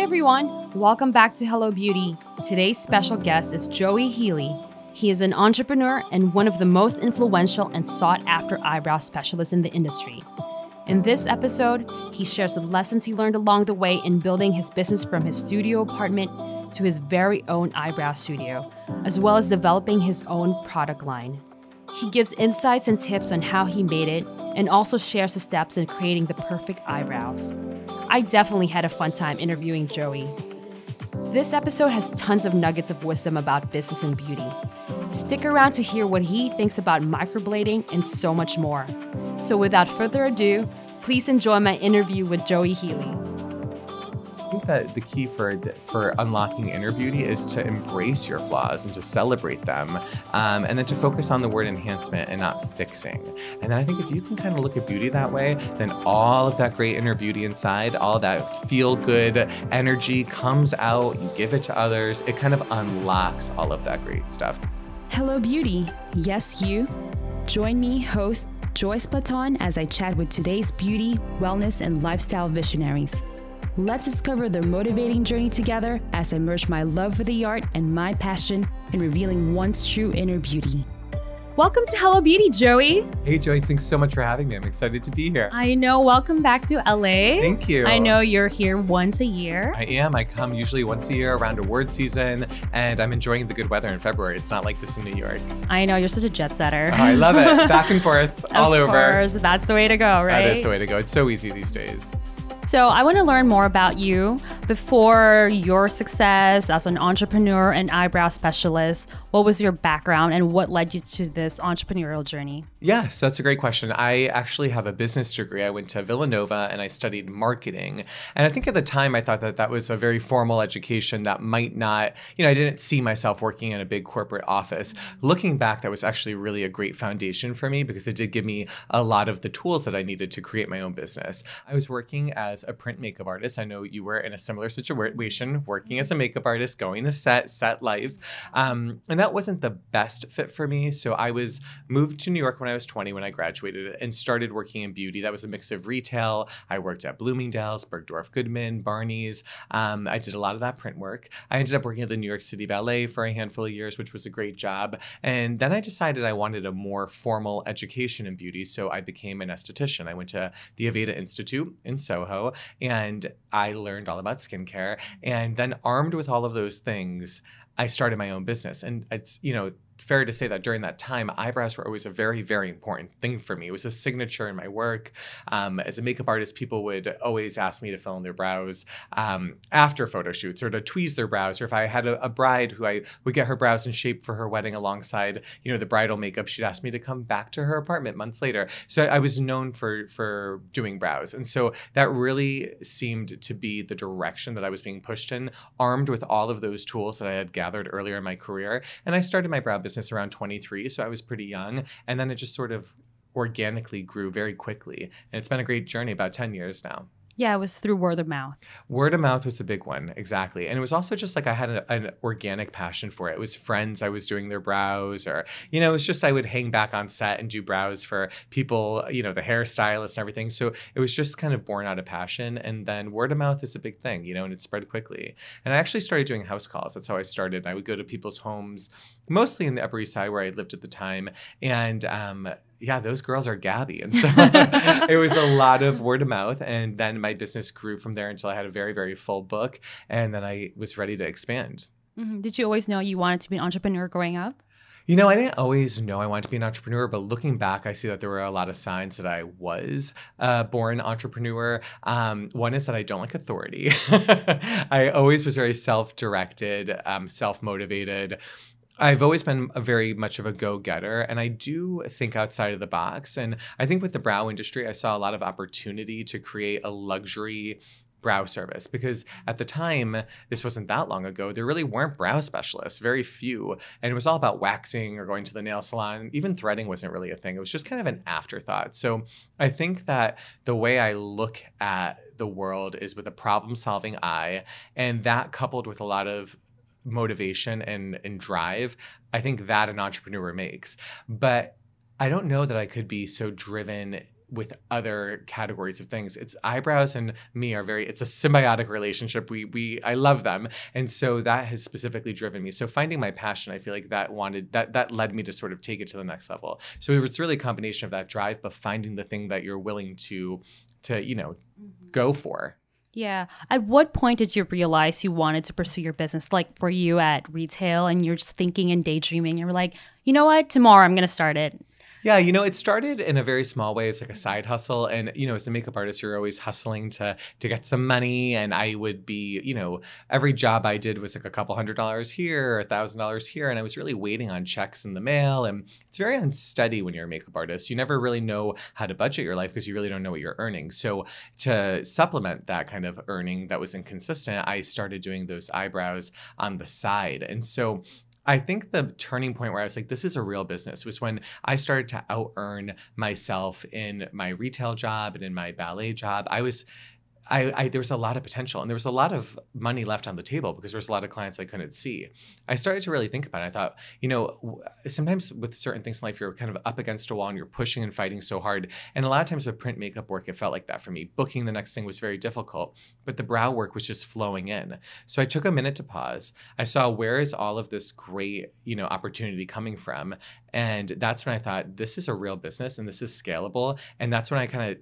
Hi, everyone. Welcome back to Hello Beauty. Today's special guest is Joey Healy. He is an entrepreneur and one of the most influential and sought after eyebrow specialists in the industry. In this episode, he shares the lessons he learned along the way in building his business from his studio apartment to his very own eyebrow studio, as well as developing his own product line. He gives insights and tips on how he made it and also shares the steps in creating the perfect eyebrows. I definitely had a fun time interviewing Joey. This episode has tons of nuggets of wisdom about business and beauty. Stick around to hear what he thinks about microblading and so much more. So, without further ado, please enjoy my interview with Joey Healy think that the key for for unlocking inner beauty is to embrace your flaws and to celebrate them, um, and then to focus on the word enhancement and not fixing. And then I think if you can kind of look at beauty that way, then all of that great inner beauty inside, all that feel good energy comes out. You give it to others. It kind of unlocks all of that great stuff. Hello, beauty. Yes, you. Join me, host Joyce Platon, as I chat with today's beauty, wellness, and lifestyle visionaries. Let's discover their motivating journey together as I merge my love for the art and my passion in revealing one's true inner beauty. Welcome to Hello Beauty, Joey. Hey, Joey. Thanks so much for having me. I'm excited to be here. I know. Welcome back to LA. Thank you. I know you're here once a year. I am. I come usually once a year around award season, and I'm enjoying the good weather in February. It's not like this in New York. I know. You're such a jet setter. Oh, I love it. Back and forth, all of over. Course, that's the way to go, right? That is the way to go. It's so easy these days. So, I want to learn more about you before your success as an entrepreneur and eyebrow specialist. What was your background and what led you to this entrepreneurial journey? Yes, that's a great question. I actually have a business degree. I went to Villanova and I studied marketing. And I think at the time I thought that that was a very formal education that might not, you know, I didn't see myself working in a big corporate office. Looking back, that was actually really a great foundation for me because it did give me a lot of the tools that I needed to create my own business. I was working as a print makeup artist. I know you were in a similar situation, working as a makeup artist, going to set, set life. Um, and that wasn't the best fit for me. So I was moved to New York when I was 20 when I graduated and started working in beauty. That was a mix of retail. I worked at Bloomingdale's, Bergdorf Goodman, Barney's. Um, I did a lot of that print work. I ended up working at the New York City Ballet for a handful of years, which was a great job. And then I decided I wanted a more formal education in beauty. So I became an esthetician. I went to the Aveda Institute in Soho and I learned all about skincare. And then armed with all of those things, I started my own business. And it's, you know, fair to say that during that time, eyebrows were always a very, very important thing for me. It was a signature in my work. Um, as a makeup artist, people would always ask me to fill in their brows um, after photo shoots or to tweeze their brows. Or if I had a, a, bride who I would get her brows in shape for her wedding alongside, you know, the bridal makeup, she'd ask me to come back to her apartment months later. So I, I was known for for doing brows, and so that really seemed to be the direction that I was being pushed in, armed with all of those tools that I had gathered earlier in my career. And I started my brow business business around 23, so I was pretty young. And then it just sort of organically grew very quickly. And it's been a great journey, about 10 years now. Yeah, it was through word of mouth. Word of mouth was a big one, exactly. And it was also just like I had a, an organic passion for it. It was friends I was doing their brows, or, you know, it was just I would hang back on set and do brows for people, you know, the hairstylists and everything. So it was just kind of born out of passion. And then word of mouth is a big thing, you know, and it spread quickly. And I actually started doing house calls. That's how I started. I would go to people's homes, mostly in the Upper East Side where I lived at the time. And, um, yeah, those girls are Gabby. And so it was a lot of word of mouth. And then my business grew from there until I had a very, very full book. And then I was ready to expand. Mm-hmm. Did you always know you wanted to be an entrepreneur growing up? You know, I didn't always know I wanted to be an entrepreneur, but looking back, I see that there were a lot of signs that I was a born entrepreneur. Um, one is that I don't like authority. I always was very self directed, um, self motivated. I've always been a very much of a go-getter and I do think outside of the box. And I think with the brow industry, I saw a lot of opportunity to create a luxury brow service because at the time this wasn't that long ago there really weren't brow specialists very few and it was all about waxing or going to the nail salon even threading wasn't really a thing it was just kind of an afterthought so i think that the way i look at the world is with a problem solving eye and that coupled with a lot of motivation and and drive i think that an entrepreneur makes but i don't know that i could be so driven with other categories of things. It's eyebrows and me are very it's a symbiotic relationship. We we I love them. And so that has specifically driven me. So finding my passion, I feel like that wanted that that led me to sort of take it to the next level. So it's really a combination of that drive but finding the thing that you're willing to to, you know, mm-hmm. go for. Yeah. At what point did you realize you wanted to pursue your business? Like, were you at retail and you're just thinking and daydreaming? And you're like, you know what? Tomorrow I'm going to start it. Yeah, you know, it started in a very small way. It's like a side hustle, and you know, as a makeup artist, you're always hustling to to get some money. And I would be, you know, every job I did was like a couple hundred dollars here, a thousand dollars here, and I was really waiting on checks in the mail. And it's very unsteady when you're a makeup artist. You never really know how to budget your life because you really don't know what you're earning. So to supplement that kind of earning that was inconsistent, I started doing those eyebrows on the side, and so I think the turning point where I was like, this is a real business was when I started to out earn myself in my retail job and in my ballet job. I was I, I, there was a lot of potential and there was a lot of money left on the table because there was a lot of clients I couldn't see. I started to really think about it. I thought, you know, sometimes with certain things in life, you're kind of up against a wall and you're pushing and fighting so hard. And a lot of times with print makeup work, it felt like that for me. Booking the next thing was very difficult, but the brow work was just flowing in. So I took a minute to pause. I saw where is all of this great, you know, opportunity coming from, and that's when I thought this is a real business and this is scalable. And that's when I kind of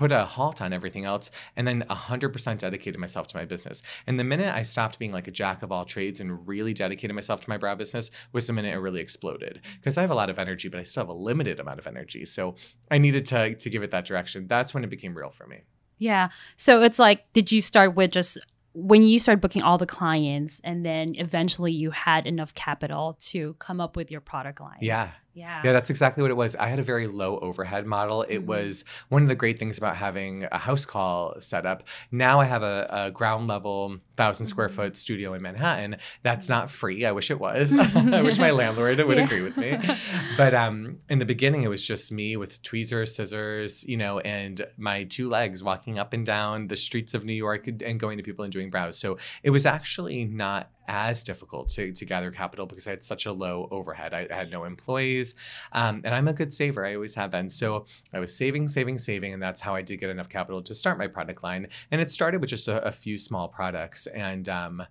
put a halt on everything else and then 100% dedicated myself to my business. And the minute I stopped being like a jack of all trades and really dedicated myself to my brow business was the minute it really exploded. Because I have a lot of energy, but I still have a limited amount of energy. So I needed to, to give it that direction. That's when it became real for me. Yeah. So it's like, did you start with just when you started booking all the clients and then eventually you had enough capital to come up with your product line? Yeah. Yeah. Yeah, that's exactly what it was. I had a very low overhead model. It mm-hmm. was one of the great things about having a house call set up. Now I have a, a ground level, 1,000 square mm-hmm. foot studio in Manhattan. That's not free. I wish it was. I wish my landlord would yeah. agree with me. But um, in the beginning, it was just me with tweezers, scissors, you know, and my two legs walking up and down the streets of New York and going to people and doing brows. So it was actually not as difficult to, to gather capital because I had such a low overhead. I, I had no employees, um, and I'm a good saver. I always have been. So I was saving, saving, saving, and that's how I did get enough capital to start my product line. And it started with just a, a few small products, and um,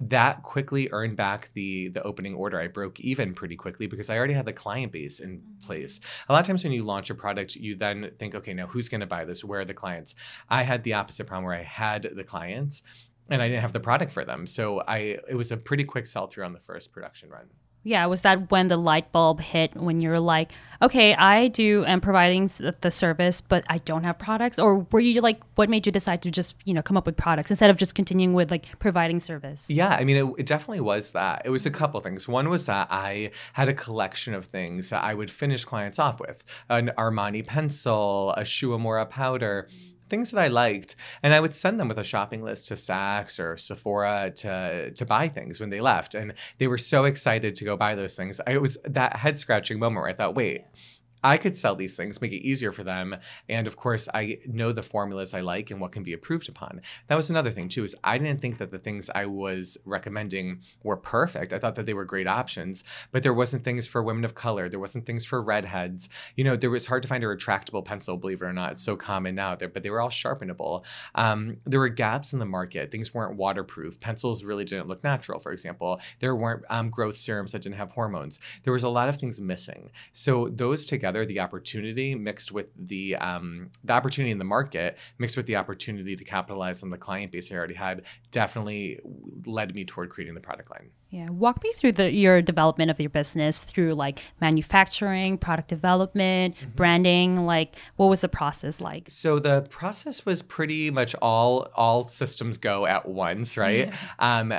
that quickly earned back the the opening order. I broke even pretty quickly because I already had the client base in place. A lot of times when you launch a product, you then think, okay, now who's going to buy this? Where are the clients? I had the opposite problem where I had the clients and I didn't have the product for them. So I it was a pretty quick sell through on the first production run. Yeah, was that when the light bulb hit when you're like, okay, I do am providing the service, but I don't have products, or were you like, what made you decide to just you know come up with products instead of just continuing with like providing service? Yeah, I mean, it, it definitely was that. It was a couple things. One was that I had a collection of things that I would finish clients off with: an Armani pencil, a Shu Uemura powder. Mm-hmm things that I liked, and I would send them with a shopping list to Saks or Sephora to to buy things when they left, and they were so excited to go buy those things. I, it was that head scratching moment where I thought, wait. I could sell these things, make it easier for them. And of course, I know the formulas I like and what can be approved upon. That was another thing too, is I didn't think that the things I was recommending were perfect. I thought that they were great options, but there wasn't things for women of color. There wasn't things for redheads. You know, there was hard to find a retractable pencil, believe it or not. It's so common now there, but they were all sharpenable. Um, there were gaps in the market. Things weren't waterproof. Pencils really didn't look natural, for example. There weren't um, growth serums that didn't have hormones. There was a lot of things missing. So those together together the opportunity mixed with the um, the opportunity in the market mixed with the opportunity to capitalize on the client base I already had definitely led me toward creating the product line. Yeah, walk me through the your development of your business through like manufacturing, product development, mm-hmm. branding. Like, what was the process like? So the process was pretty much all all systems go at once, right? um,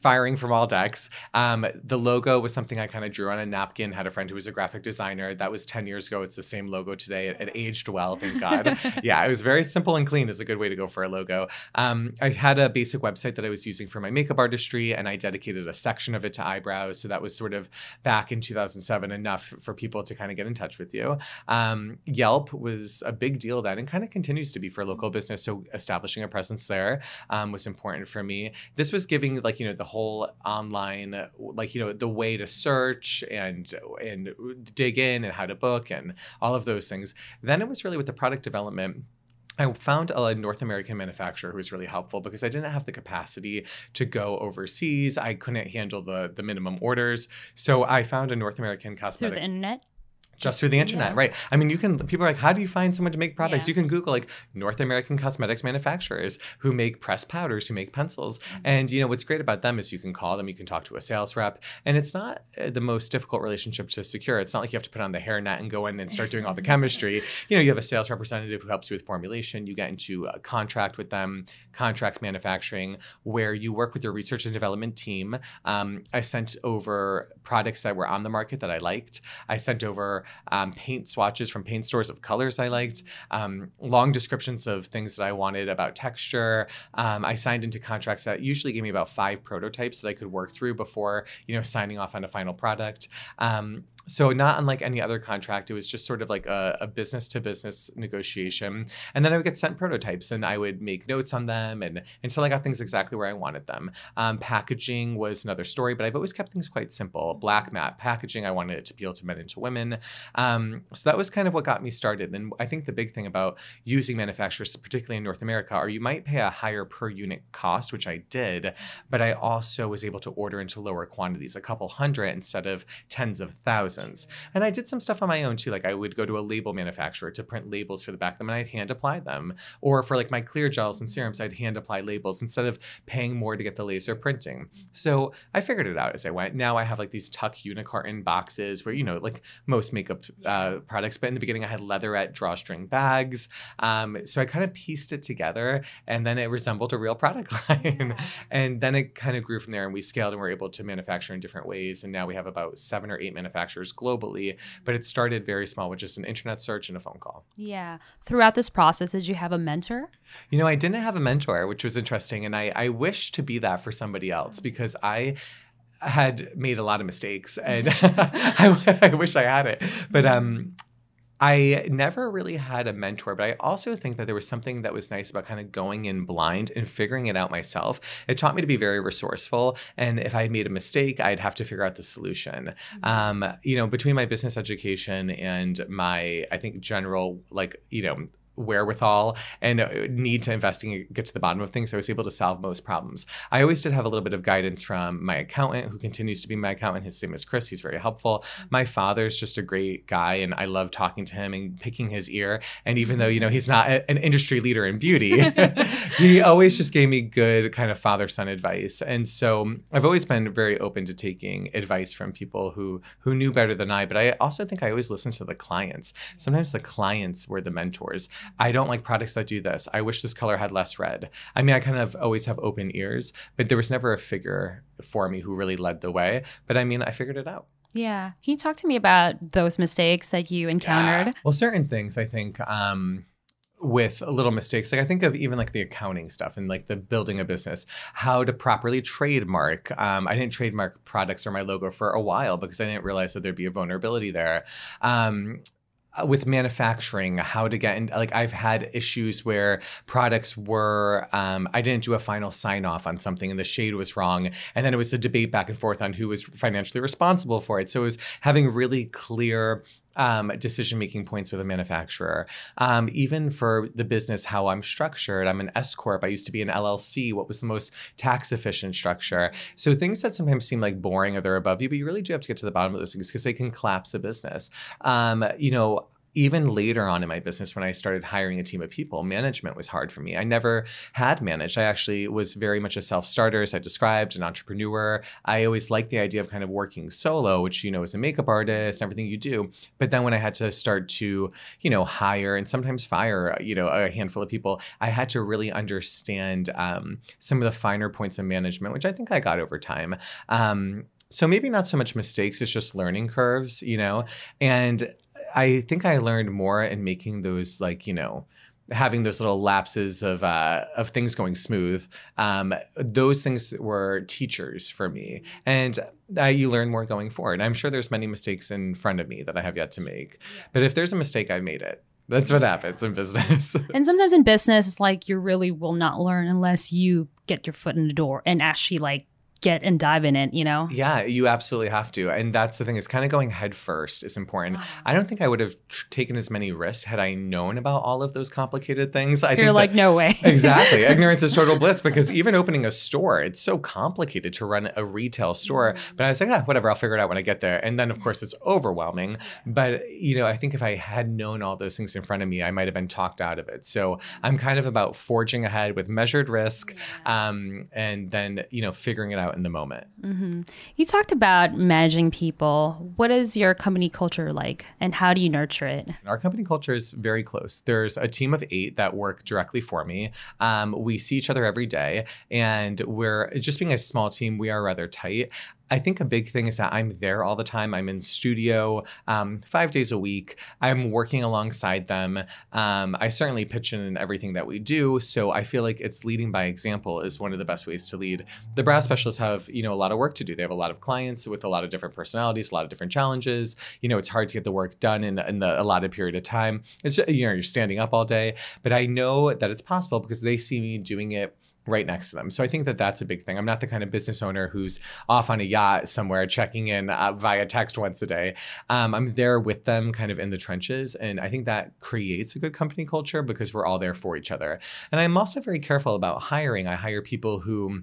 firing from all decks. Um, the logo was something I kind of drew on a napkin. Had a friend who was a graphic designer. That was ten years ago. It's the same logo today. It, it aged well, thank God. yeah, it was very simple and clean. Is a good way to go for a logo. Um, I had a basic website that I was using for my makeup artistry, and I dedicated a section of it to eyebrows. So that was sort of back in 2007 enough for people to kind of get in touch with you. Um, Yelp was a big deal then and kind of continues to be for local business. So establishing a presence there um, was important for me. This was giving like, you know, the whole online, like, you know, the way to search and, and dig in and how to book and all of those things. Then it was really with the product development I found a North American manufacturer who was really helpful because I didn't have the capacity to go overseas. I couldn't handle the the minimum orders. So I found a North American cosmetic through the internet just through the internet, yeah. right? I mean, you can. People are like, how do you find someone to make products? Yeah. You can Google like North American cosmetics manufacturers who make pressed powders, who make pencils, mm-hmm. and you know what's great about them is you can call them, you can talk to a sales rep, and it's not uh, the most difficult relationship to secure. It's not like you have to put on the hairnet and go in and start doing all the chemistry. You know, you have a sales representative who helps you with formulation. You get into a contract with them, contract manufacturing, where you work with your research and development team. Um, I sent over products that were on the market that I liked. I sent over um, paint swatches from paint stores of colors I liked, um, long descriptions of things that I wanted about texture. Um, I signed into contracts that usually gave me about five prototypes that I could work through before you know signing off on a final product. Um, so not unlike any other contract, it was just sort of like a, business to business negotiation. And then I would get sent prototypes and I would make notes on them and until I got things exactly where I wanted them. Um, packaging was another story, but I've always kept things quite simple. Black matte packaging, I wanted it to appeal to men and to women. Um, so that was kind of what got me started. And I think the big thing about using manufacturers, particularly in North America, are you might pay a higher per unit cost, which I did, but I also was able to order into lower quantities, a couple hundred instead of tens of thousands. And I did some stuff on my own too. Like I would go to a label manufacturer to print labels for the back of them and I'd hand apply them. Or for like my clear gels and serums, I'd hand apply labels instead of paying more to get the laser printing. So I figured it out as I went. Now I have like these tuck unicarton boxes where, you know, like most makeup uh, products, but in the beginning I had leatherette drawstring bags. Um, so I kind of pieced it together and then it resembled a real product line. and then it kind of grew from there and we scaled and we're able to manufacture in different ways. And now we have about seven or eight manufacturers globally, but it started very small with just an internet search and a phone call. Yeah. Throughout this process, did you have a mentor? You know, I didn't have a mentor, which was interesting. And I, I wish to be that for somebody else because I had made a lot of mistakes and I, I, wish I had it. But um, I never really had a mentor, but I also think that there was something that was nice about kind of going in blind and figuring it out myself. It taught me to be very resourceful. And if I made a mistake, I'd have to figure out the solution. Mm-hmm. Um, you know, between my business education and my, I think, general, like, you know, wherewithal and uh, need to investigate get to the bottom of things so i was able to solve most problems. I always did have a little bit of guidance from my accountant who continues to be my accountant. His name is chris. He's very helpful. Mm-hmm. My father's just a great guy and i love talking to him and picking his ear. And even though you know mm-hmm. he's not a, an industry leader in beauty he always just gave me good kind of father son advice. And so um, i've always been very open to taking advice from people who who knew better than i but i also think i always listen to the clients. Mm-hmm. Sometimes the clients were the mentors I don't like products that do this. I wish this color had less red. I mean, I kind of always have open ears, but there was never a figure for me who really led the way. But I mean, I figured it out. Yeah. Can you talk to me about those mistakes that you encountered? Yeah. Well, certain things I think um, with little mistakes. Like I think of even like the accounting stuff and like the building a business, how to properly trademark. Um, I didn't trademark products or my logo for a while because I didn't realize that there'd be a vulnerability there. Um, with manufacturing how to get in like i've had issues where products were um, i didn't do a final sign off on something and the shade was wrong and then it was a debate back and forth on who was financially responsible for it. So it was having really clear um, decision making points with a manufacturer. Um, even for the business, how I'm structured, I'm an S corp. I used to be an LLC. What was the most tax efficient structure? So things that sometimes seem like boring or they're above you, but you really do have to get to the bottom of those things because they can collapse a business. Um, you know, even later on in my business when i started hiring a team of people management was hard for me. I never had managed. I actually was very much a self-starter as i described an entrepreneur. I always liked the idea of kind of working solo which you know as a makeup artist everything you do. But then when i had to start to you know hire and sometimes fire you know a handful of people i had to really understand um, some of the finer points of management which i think i got over time. Um, so maybe not so much mistakes it's just learning curves you know? And I think I learned more in making those like, you know, having those little lapses of uh, of things going smooth. Um, those things were teachers for me, and uh, you learn more going forward. I'm sure there's many mistakes in front of me that I have yet to make, but if there's a mistake, I made it. That's what happens in business. and sometimes in business, it's like you really will not learn unless you get your foot in the door and actually like get and dive in it, you know? Yeah, you absolutely have to. And that's the thing is kind of going head first is important. Wow. I don't think I would have tr- taken as many risks had I known about all of those complicated things. I You're think like, that, no way. exactly. Ignorance is total bliss because even opening a store, it's so complicated to run a retail store. Mm-hmm. But I was like, ah, whatever, I'll figure it out when I get there. And then, of course, it's overwhelming. But, you know, I think if I had known all those things in front of me, I might have been talked out of it. So I'm kind of about forging ahead with measured risk um, and then, you know, figuring it out in the moment. Mm-hmm. You talked about managing people. What is your company culture like, and how do you nurture it? Our company culture is very close. There's a team of eight that work directly for me. Um, we see each other every day, and we're just being a small team. We are rather tight. I think a big thing is that I'm there all the time. I'm in studio um, five days a week. I'm working alongside them. Um, I certainly pitch in in everything that we do. So I feel like it's leading by example is one of the best ways to lead. The brow specialists have, you know, a lot of work to do. They have a lot of clients with a lot of different personalities, a lot of different challenges. You know, it's hard to get the work done in, in the allotted period of time. It's, you know, you're standing up all day. But I know that it's possible because they see me doing it right next to them. So I think that that's a big thing. I'm not the kind of business owner who's off on a yacht somewhere checking in uh, via text once a day. Um, I'm there with them kind of in the trenches. And I think that creates a good company culture because we're all there for each other. And I'm also very careful about hiring. I hire people who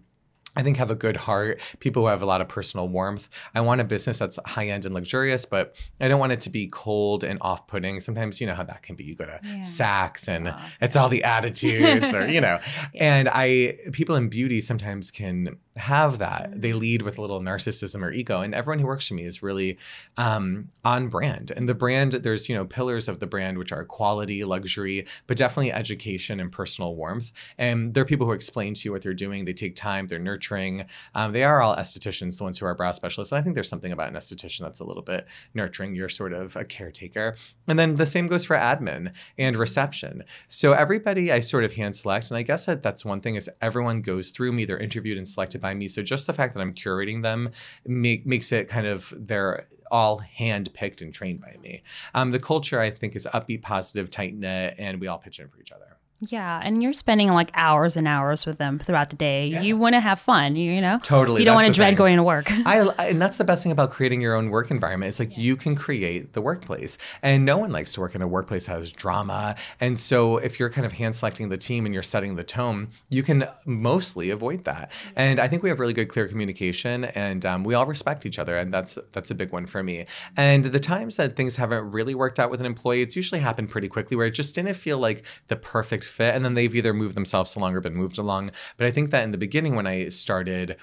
I think have a good heart, people who have a lot of personal warmth. I want a business that's high end and luxurious, but I don't want it to be cold and off putting. Sometimes you know how that can be. You go to yeah. Saks and it's all the attitudes or you know. yeah. And I people in beauty sometimes can have that. They mm. lead with a little narcissism or ego, and everyone who works for me is really um, on brand. And the brand, there's you know pillars of the brand which are quality, luxury, but definitely education and personal warmth. And there are people who explain to you what they're doing. They take time. They're nurturing. Um, they are all estheticians, the ones who are brow specialists. And I think there's something about an esthetician that's a little bit nurturing. You're sort of a caretaker. And then the same goes for admin and reception. So everybody I sort of hand select, and I guess that that's one thing is everyone goes through me. They're interviewed and selected by by me. So just the fact that I'm curating them make, makes it kind of they're all hand picked and trained by me. Um, the culture I think is upbeat, positive, tight knit, and we all pitch in for each other. Yeah, and you're spending like hours and hours with them throughout the day. Yeah. You want to have fun, you, you know. Totally. You don't want to dread thing. going to work. I, and that's the best thing about creating your own work environment. It's like yeah. you can create the workplace, and no one likes to work in a workplace that has drama. And so, if you're kind of hand selecting the team and you're setting the tone, you can mostly avoid that. And I think we have really good, clear communication, and um, we all respect each other, and that's that's a big one for me. And the times that things haven't really worked out with an employee, it's usually happened pretty quickly, where it just didn't feel like the perfect fit. And then they've either moved themselves along or been moved along. But I think that in the beginning, when I started,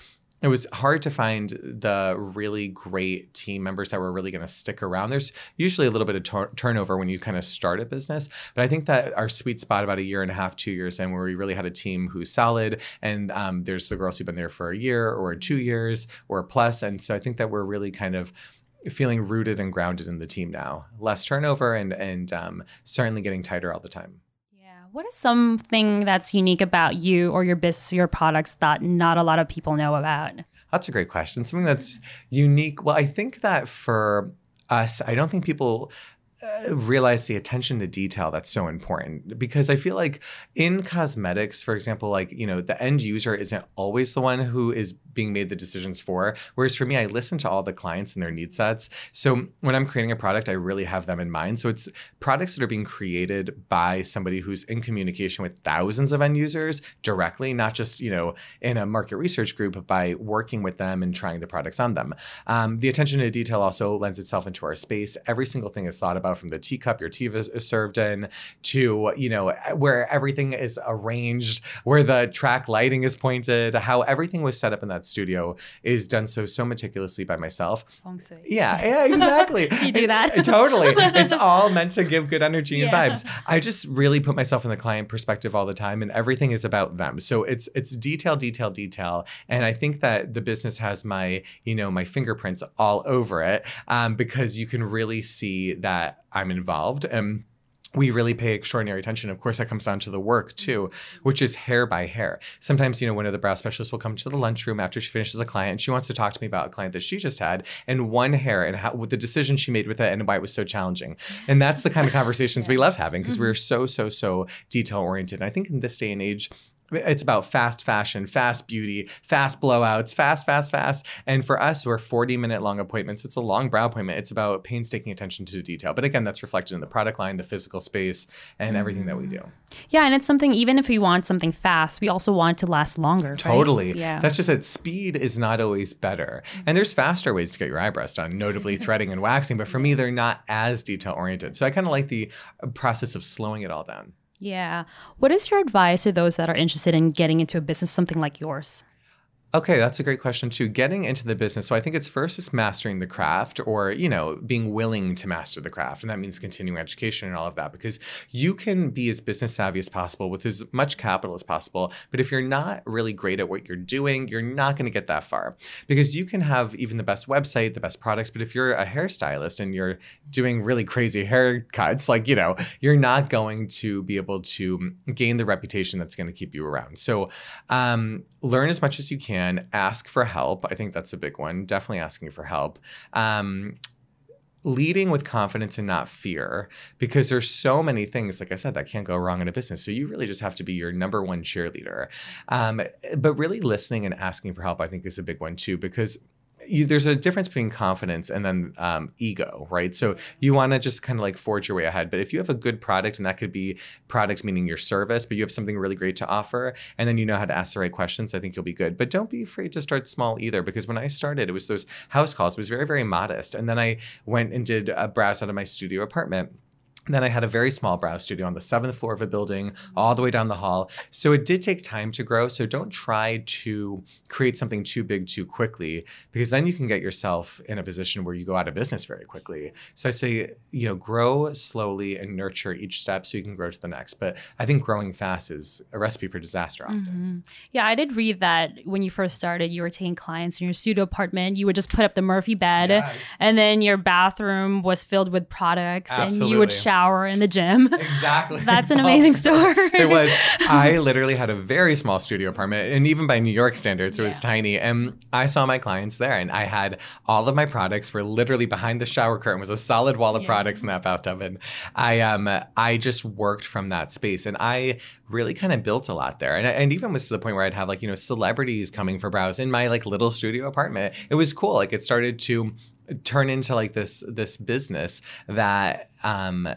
it was hard to find the really great team members that were really going to stick around. There's usually a little bit of turnover when you kind of start a business, but I think that our sweet spot about a year and a half, two years in, where we really had a team who's solid, and um, there's the girls who've been there for a year or two years or plus, and so I think that we're really kind of feeling rooted and grounded in the team now. Less turnover and and um, certainly getting tighter all the time. What is something that's unique about you or your business, your products that not a lot of people know about? That's a great question. Something that's unique. Well, I think that for us, I don't think people realize the attention to detail that's so important because I feel like in cosmetics, for example, like, you know, the end user isn't always the one who is being made the decisions for. Whereas for me, I listen to all the clients and their need sets. So when I'm creating a product, I really have them in mind. So it's products that are being created by somebody who's in communication with thousands of end users directly, not just, you know, in a market research group, but by working with them and trying the products on them. Um, the attention to detail also lends itself into our space. Every single thing is thought about from the teacup your tea is, is served in to, you know, where everything is arranged, where the track lighting is pointed, how everything was set up in that studio is done so, so meticulously by myself. Feng. Yeah, yeah, exactly. you do that. It, totally. It's all meant to give good energy yeah. and vibes. I just really put myself in the client perspective all the time and everything is about them. So it's it's detail, detail, detail. And I think that the business has my, you know, my fingerprints all over it um, because you can really see that I'm involved. And we really pay extraordinary attention. Of course, that comes down to the work too, which is hair by hair. Sometimes, you know, one of the brow specialists will come to the lunchroom after she finishes a client and she wants to talk to me about a client that she just had and one hair and how with the decision she made with it and why it was so challenging. And that's the kind of conversations yeah. we love having because mm-hmm. we're so, so, so detail oriented. And I think in this day and age, it's about fast fashion, fast beauty, fast blowouts, fast, fast, fast. And for us, we're 40 minute long appointments. It's a long brow appointment. It's about painstaking attention to detail. But again, that's reflected in the product line, the physical space, and everything that we do. Yeah. And it's something, even if we want something fast, we also want it to last longer. Totally. Right? Yeah. That's just that speed is not always better. And there's faster ways to get your eyebrows done, notably threading and waxing. But for me, they're not as detail oriented. So I kind of like the uh, process of slowing it all down. Yeah. What is your advice to those that are interested in getting into a business something like yours? Okay, that's a great question too. Getting into the business. So I think it's first is mastering the craft or, you know, being willing to master the craft. And that means continuing education and all of that because you can be as business savvy as possible with as much capital as possible. But if you're not really great at what you're doing, you're not going to get that far because you can have even the best website, the best products. But if you're a hairstylist and you're doing really crazy haircuts, like, you know, you're not going to be able to gain the reputation that's going to keep you around. So um, learn as much as you can can ask for help. I think that's a big one. Definitely asking for help. Um, leading with confidence and not fear because there's so many things like i said that can't go wrong in a business so you really just have to be your number one cheerleader um, but really listening and asking for help i think is a big one too because you, there's a difference between confidence and then um, ego, right? So you want to just kind of like forge your way ahead. But if you have a good product, and that could be product meaning your service, but you have something really great to offer, and then you know how to ask the right questions, I think you'll be good. But don't be afraid to start small either, because when I started, it was those house calls. It was very, very modest, and then I went and did a browse out of my studio apartment then I had a very small brow studio on the seventh floor of a building, all the way down the hall. So it did take time to grow. So don't try to create something too big too quickly, because then you can get yourself in a position where you go out of business very quickly. So I say, you know, grow slowly and nurture each step so you can grow to the next. But I think growing fast is a recipe for disaster often. Mm-hmm. Yeah, I did read that when you first started, you were taking clients in your studio apartment. You would just put up the Murphy bed, yes. and then your bathroom was filled with products, Absolutely. and you would shower shower in the gym. Exactly. That's an amazing story. it was. I literally had a very small studio apartment, and even by New York standards, it yeah. was tiny. And I saw my clients there, and I had all of my products were literally behind the shower curtain was a solid wall of yeah. products in that bathtub, and I um I just worked from that space, and I really kind of built a lot there, and and even was to the point where I'd have like you know celebrities coming for brows in my like little studio apartment. It was cool. Like it started to turn into like this this business that um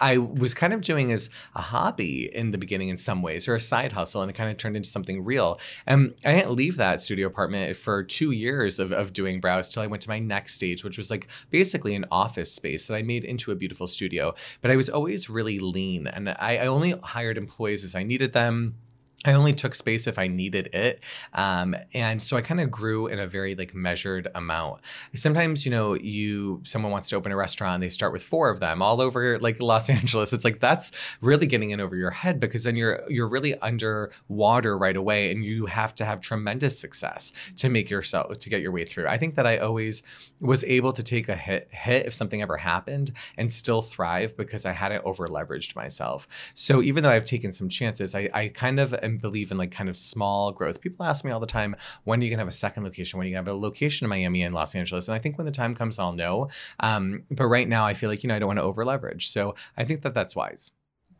I was kind of doing as a hobby in the beginning in some ways, or a side hustle, and it kind of turned into something real. And I didn't leave that studio apartment for two years of, of doing brows till I went to my next stage, which was like basically an office space that I made into a beautiful studio. But I was always really lean, and I, I only hired employees as I needed them I only took space if I needed it. Um, and so I kind of grew in a very like measured amount. Sometimes, you know, you someone wants to open a restaurant, they start with four of them all over like Los Angeles. It's like that's really getting in over your head because then you're you're really underwater right away and you have to have tremendous success to make yourself to get your way through. I think that I always was able to take a hit hit if something ever happened and still thrive because I hadn't over leveraged myself. So even though I've taken some chances, I, I kind of am believe in like kind of small growth. People ask me all the time, when are you gonna have a second location? When are you gonna have a location in Miami and Los Angeles? And I think when the time comes, I'll know. Um, but right now, I feel like you know I don't want to over leverage. So I think that that's wise.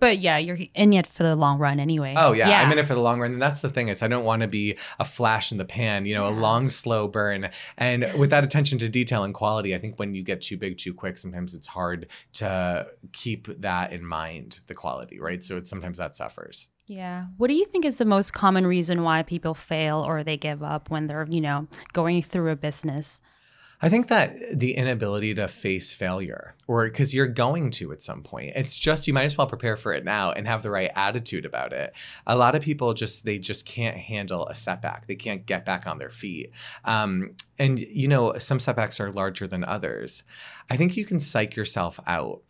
But yeah, you're in it for the long run anyway. Oh yeah, yeah. I'm in it for the long run, and that's the thing. Is I don't want to be a flash in the pan, you know, yeah. a long slow burn. And with that attention to detail and quality, I think when you get too big too quick, sometimes it's hard to keep that in mind, the quality, right? So it's sometimes that suffers. Yeah. What do you think is the most common reason why people fail or they give up when they're, you know, going through a business? I think that the inability to face failure, or because you're going to at some point, it's just you might as well prepare for it now and have the right attitude about it. A lot of people just they just can't handle a setback. They can't get back on their feet. Um, and you know, some setbacks are larger than others. I think you can psych yourself out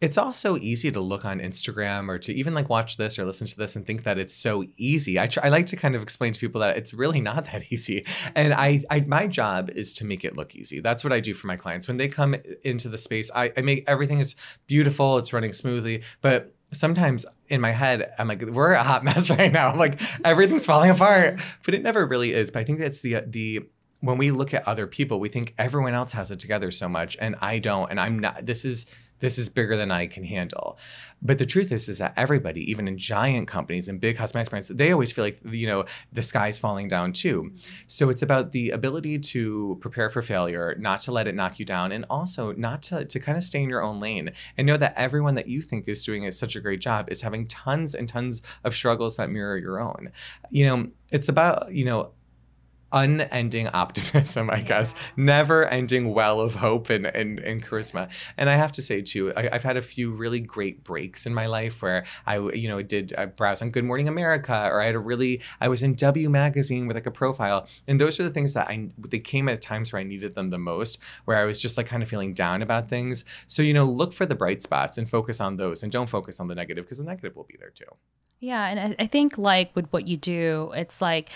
it's also easy to look on Instagram or to even like watch this or listen to this and think that it's so easy. I, try, I like to kind of explain to people that it's really not that easy. And I, I, my job is to make it look easy. That's what I do for my clients. When they come into the space, I, I make everything is beautiful. It's running smoothly, but sometimes in my head, I'm like, we're a hot mess right now. I'm like, everything's falling apart, but it never really is. But I think that's the the when we look at other people, we think everyone else has it together so much, and I don't, and I'm not. This is this is bigger than I can handle. But the truth is, is that everybody, even in giant companies and big cosmetics brands, they always feel like you know the sky's falling down too. So it's about the ability to prepare for failure, not to let it knock you down, and also not to to kind of stay in your own lane and know that everyone that you think is doing such a great job is having tons and tons of struggles that mirror your own. You know, it's about you know unending optimism, I guess, never ending well of hope and, and, and charisma. And I have to say too, I, have had a few really great breaks in my life where I, you know, did I browse on Good Morning America, or I had a really, I was in W Magazine with like a profile, and those are the things that I they came at times where I needed them the most, where I was just like kind of feeling down about things. So you know, look for the bright spots and focus on those, and don't focus on the negative because the negative will be there too. Yeah, and I, I think like with what you do, it's like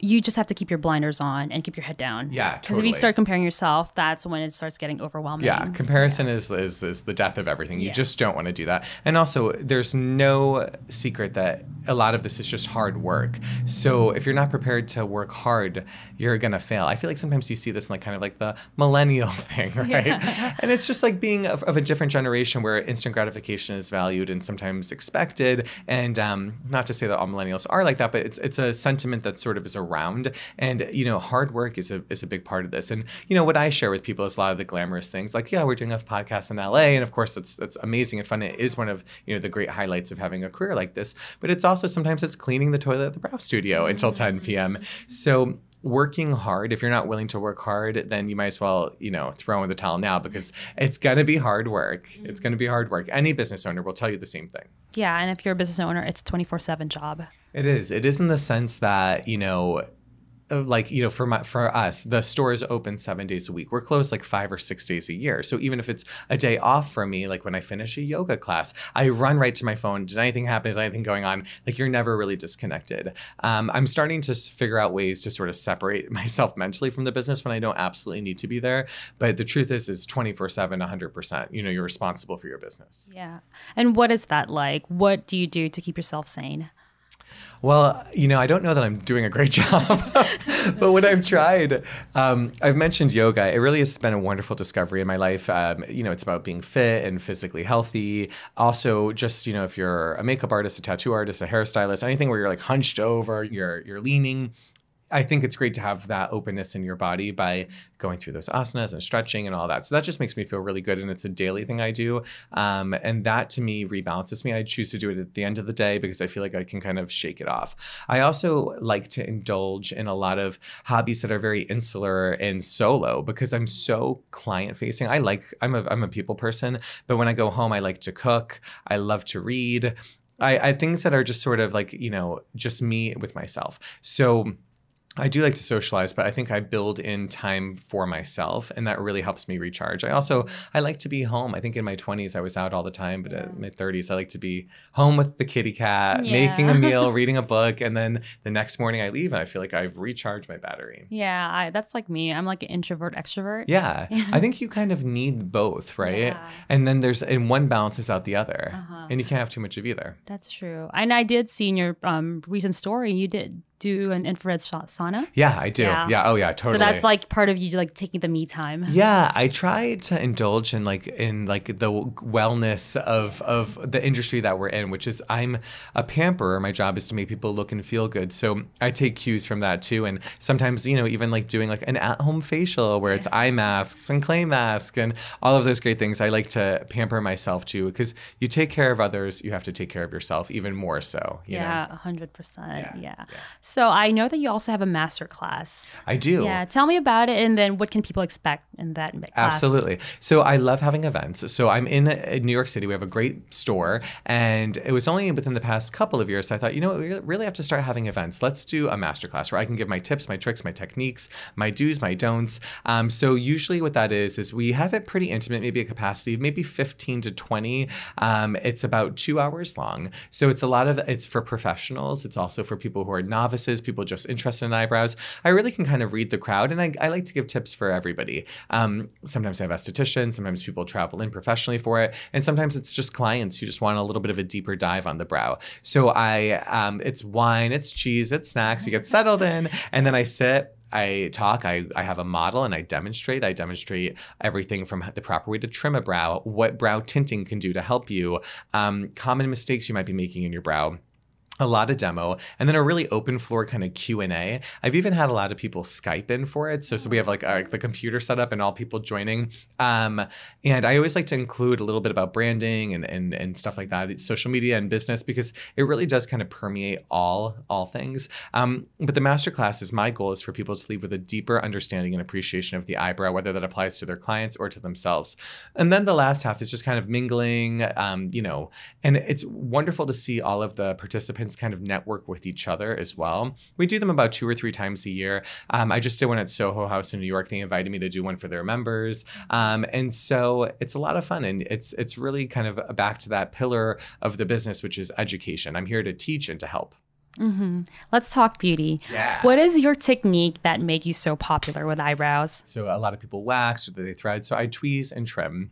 you just have to keep your blinders on and keep your head down. Yeah, Because totally. if you start comparing yourself, that's when it starts getting overwhelming. Yeah, comparison yeah. Is, is is the death of everything. You yeah. just don't want to do that. And also, there's no secret that a lot of this is just hard work. So if you're not prepared to work hard, you're gonna fail. I feel like sometimes you see this in like kind of like the millennial thing, right? Yeah. and it's just like being of, of, a different generation where instant gratification is valued and sometimes expected. And um, not to say that all millennials are like that, but it's it's a sentiment that sort of is a around. And you know, hard work is a is a big part of this. And you know, what I share with people is a lot of the glamorous things, like yeah, we're doing a podcast in LA, and of course, that's that's amazing and fun. It is one of you know the great highlights of having a career like this. But it's also sometimes it's cleaning the toilet at the brow studio until 10 p.m. So working hard if you're not willing to work hard then you might as well you know throw in the towel now because it's going to be hard work. It's going to be hard work. Any business owner will tell you the same thing. Yeah and if you're a business owner it's 24/7 job. It is. It is in the sense that you know like you know for my for us the store is open seven days a week. We're closed like five or six days a year. So even if it's a day off for me like when i finish a yoga class i run right to my phone. Did anything happen? Is anything going on? Like you're never really disconnected. Um, i'm starting to figure out ways to sort of separate myself mentally from the business when i don't absolutely need to be there. But the truth is is 24 7 100% you know you're responsible for your business. Yeah. And what is that like? What do you do to keep yourself sane well, you know, I don't know that I'm doing a great job, but when I've tried, um, I've mentioned yoga. It really has been a wonderful discovery in my life. Um, you know, it's about being fit and physically healthy. Also, just you know, if you're a makeup artist, a tattoo artist, a hairstylist, anything where you're like hunched over, you're you're leaning, I think it's great to have that openness in your body by going through those asanas and stretching and all that. So that just makes me feel really good. And it's a daily thing I do. Um, and that to me rebalances me. I choose to do it at the end of the day because I feel like I can kind of shake it off. I also like to indulge in a lot of hobbies that are very insular and solo because I'm so client facing. I like, I'm a, I'm a people person, but when I go home, I like to cook. I love to read. I, I things that are just sort of like, you know, just me with myself. So, I do like to socialize, but I think I build in time for myself, and that really helps me recharge. I also I like to be home. I think in my 20s I was out all the time, but yeah. in my 30s I like to be home with the kitty cat, yeah. making a meal, reading a book, and then the next morning I leave and I feel like I've recharged my battery. Yeah, I, that's like me. I'm like an introvert extrovert. Yeah, I think you kind of need both, right? Yeah. And then there's and one balances out the other, uh-huh. and you can't have too much of either. That's true. And I did see in your um, recent story you did do an infrared sauna? Yeah, I do. Yeah. yeah. Oh, yeah. Totally. So that's like part of you like taking the me time. Yeah, I try to indulge in like in like the wellness of of the industry that we're in, which is I'm a pamperer. My job is to make people look and feel good. So I take cues from that too, and sometimes you know even like doing like an at home facial where it's eye masks and clay mask and all of those great things. I like to pamper myself too because you take care of others, you have to take care of yourself even more so. yeah, hundred percent. Yeah. So I know that you also have a master class. I do. Yeah, tell me about it, and then what can people expect in that class? Absolutely. So I love having events. So I'm in, in New York City. We have a great store, and it was only within the past couple of years. So I thought, you know what, we really have to start having events. Let's do a master class where I can give my tips, my tricks, my techniques, my do's, my don'ts. Um, so usually what that is is we have it pretty intimate, maybe a capacity of maybe 15 to 20. Um, it's about two hours long. So it's a lot of it's for professionals. It's also for people who are novices, people just interested in eyebrows. I really can kind of read the crowd, and I, I like to give tips for everybody. Um, sometimes I have estheticians, sometimes people travel in professionally for it, and sometimes it's just clients who just want a little bit of a deeper dive on the brow. So I, um, it's wine, it's cheese, it's snacks. You get settled in, and then I sit I talk, I, I have a model and I demonstrate. I demonstrate everything from the proper way to trim a brow, what brow tinting can do to help you, um, common mistakes you might be making in your brow a lot of demo and then a really open floor kind of q&a i've even had a lot of people skype in for it so so we have like uh, the computer set up and all people joining. Um, and i always like to include a little bit about branding and, and and stuff like that social media and business because it really does kind of permeate all all things. Um, but the master class is my goal is for people to leave with a deeper understanding and appreciation of the eyebrow whether that applies to their clients or to themselves. And then the last half is just kind of mingling um, you know and it's wonderful to see all of the participants kind of network with each other as well. We do them about two or three times a year. Um, I just did one at Soho House in New York. They invited me to do one for their members, um, and so it's a lot of fun. And it's it's really kind of back to that pillar of the business, which is education. I'm here to teach and to help. Mm-hmm. Let's talk beauty. Yeah. What is your technique that make you so popular with eyebrows? So a lot of people wax or they thread. So I tweeze and trim.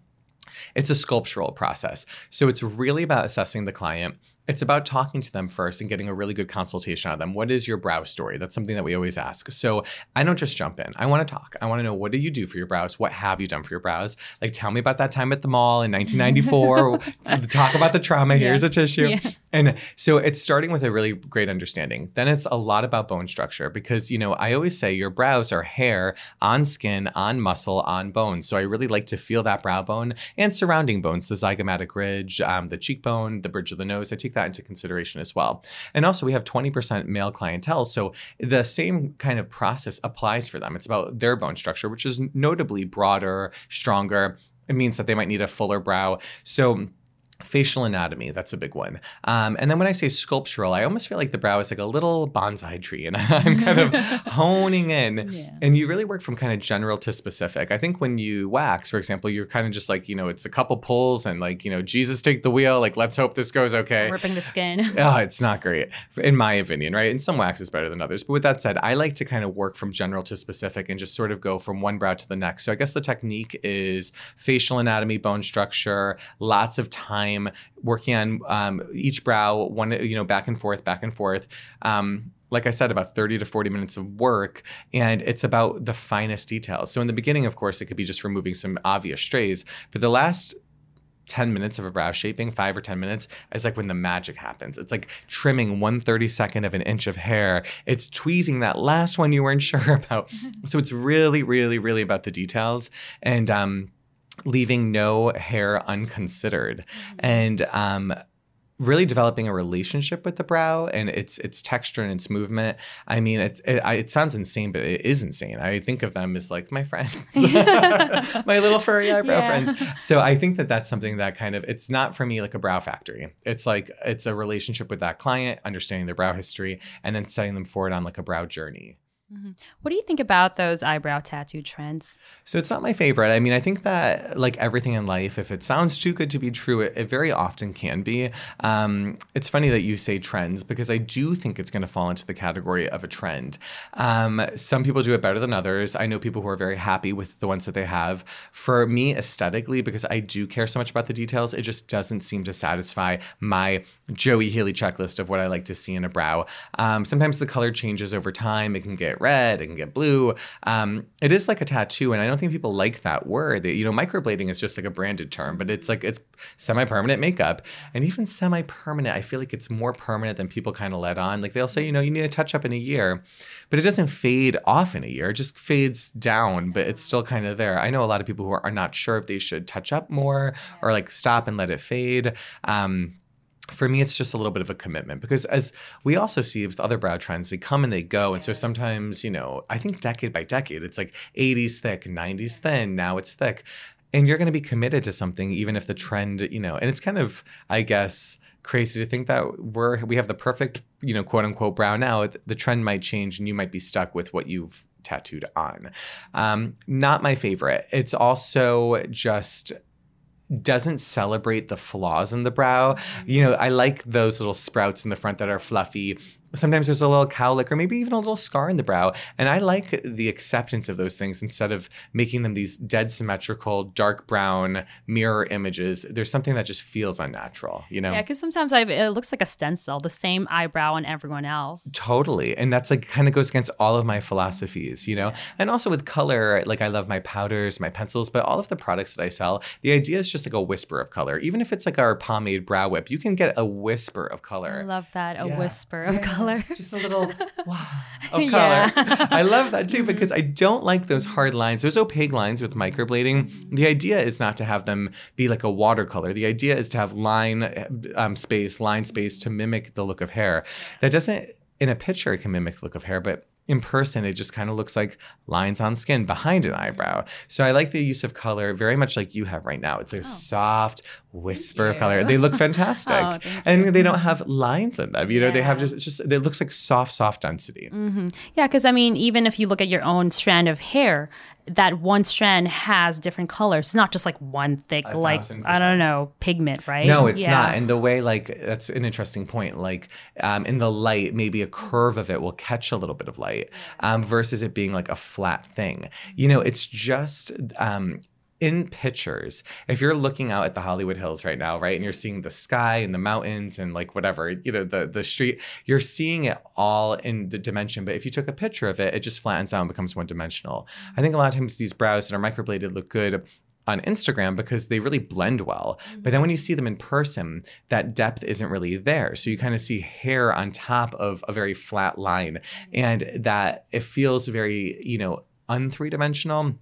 It's a sculptural process. So it's really about assessing the client it's about talking to them first and getting a really good consultation out of them. What is your brow story? That's something that we always ask. So I don't just jump in. I want to talk. I want to know what do you do for your brows? What have you done for your brows? Like tell me about that time at the mall in 1994. talk about the trauma. Here's a tissue. Yeah. And so it's starting with a really great understanding. Then it's a lot about bone structure because, you know, I always say your brows are hair on skin, on muscle, on bone. So I really like to feel that brow bone and surrounding bones, the zygomatic ridge, um, the cheekbone, the bridge of the nose. I take that into consideration as well. And also, we have 20% male clientele. So the same kind of process applies for them. It's about their bone structure, which is notably broader, stronger. It means that they might need a fuller brow. So facial anatomy that's a big one. Um, and then when i say sculptural i almost feel like the brow is like a little bonsai tree and i'm kind of honing in. Yeah. and you really work from kind of general to specific. I think when you wax for example you're kind of just like you know it's a couple pulls and like you know jesus take the wheel like let's hope this goes okay. Ripping the skin. Oh it's not great in my opinion right? And some wax is better than others. But with that said i like to kind of work from general to specific and just sort of go from one brow to the next. So i guess the technique is facial anatomy bone structure lots of time time working on um, each brow, one you know back and forth, back and forth. Um, like I said, about 30 to 40 minutes of work, and it's about the finest details. So in the beginning, of course, it could be just removing some obvious strays, but the last 10 minutes of a brow shaping, five or 10 minutes, is like when the magic happens. It's like trimming one thirty second of an inch of hair. It's tweezing that last one you weren't sure about. so it's really, really, really about the details. And um, leaving no hair unconsidered. Mm-hmm. And um, really developing a relationship with the brow and its its texture and its movement. I mean, it, it, it sounds insane, but it is insane. I think of them as like my friends, my little furry eyebrow yeah. friends. So I think that that's something that kind of it's not for me like a brow factory. It's like it's a relationship with that client, understanding their brow history, and then setting them forward on like a brow journey. Mm-hmm. What do you think about those eyebrow tattoo trends? So it's not my favorite. I mean, I think that like everything in life, if it sounds too good to be true, it, it very often can be. Um, it's funny that you say trends because I do think it's going to fall into the category of a trend. Um, some people do it better than others. I know people who are very happy with the ones that they have. For me, aesthetically, because I do care so much about the details, it just doesn't seem to satisfy my Joey Healy checklist of what I like to see in a brow. Um, sometimes the color changes over time. It can get get red, and get blue. Um, it is like a tattoo, and I don't think people like that word. You know, microblading is just like a branded term, but it's like it's semi-permanent makeup, and even semi-permanent. I feel like it's more permanent than people kind of let on. Like they'll say, you know, you need a touch up in a year, but it doesn't fade off in a year. It just fades down, but it's still kind of there. I know a lot of people who are, are not sure if they should touch up more or like stop and let it fade. Um, for me, it's just a little bit of a commitment because as we also see with other brow trends, they come and they go. And so sometimes, you know, I think decade by decade, it's like 80s thick, 90s thin, now it's thick. And you're going to be committed to something, even if the trend, you know, and it's kind of, I guess, crazy to think that we're, we have the perfect, you know, quote unquote brow now. The trend might change and you might be stuck with what you've tattooed on. Um, not my favorite. It's also just doesn't celebrate the flaws in the brow. You know, I like those little sprouts in the front that are fluffy sometimes there's a little cowlick or maybe even a little scar in the brow. And I like the acceptance of those things instead of making them these dead symmetrical, dark brown mirror images. There's something that just feels unnatural, you know? Yeah, because sometimes I, it looks like a stencil, the same eyebrow on everyone else. Totally. And that's like kind of goes against all of my philosophies, you know? And also with color, like I love my powders, my pencils, but all of the products that I sell, the idea is just like a whisper of color. Even if it's like our pomade brow whip, you can get a whisper of color. I love that, a yeah. whisper of yeah. color color. Just a little wow of color. Yeah. I love that too because I don't like those hard lines, those opaque lines with microblading. The idea is not to have them be like a watercolor. The idea is to have line um, space, line space to mimic the look of hair. That doesn't, in a picture, it can mimic the look of hair, but in person, it just kind of looks like lines on skin behind an eyebrow. So I like the use of color very much like you have right now. It's a oh. soft whisper of color. They look fantastic. oh, and they don't have lines in them. You yeah. know, they have just, just, it looks like soft, soft density. Mm-hmm. Yeah, because I mean, even if you look at your own strand of hair, that one strand has different colors. It's not just like one thick, A like I don't know, pigment, right? No, it's yeah. not. And the way, like, that's an interesting point. Like, um, in the light, maybe a curve of it will catch a little bit of light, um, versus it being like a flat thing. You know, it's just um, in pictures, if you're looking out at the Hollywood Hills right now, right, and you're seeing the sky and the mountains and like whatever, you know, the the street, you're seeing it all in the dimension. But if you took a picture of it, it just flattens out and becomes one dimensional. I think a lot of times these brows that are microbladed look good on Instagram because they really blend well. Mm-hmm. But then when you see them in person, that depth isn't really there. So you kind of see hair on top of a very flat line. And that it feels very, you know, un three dimensional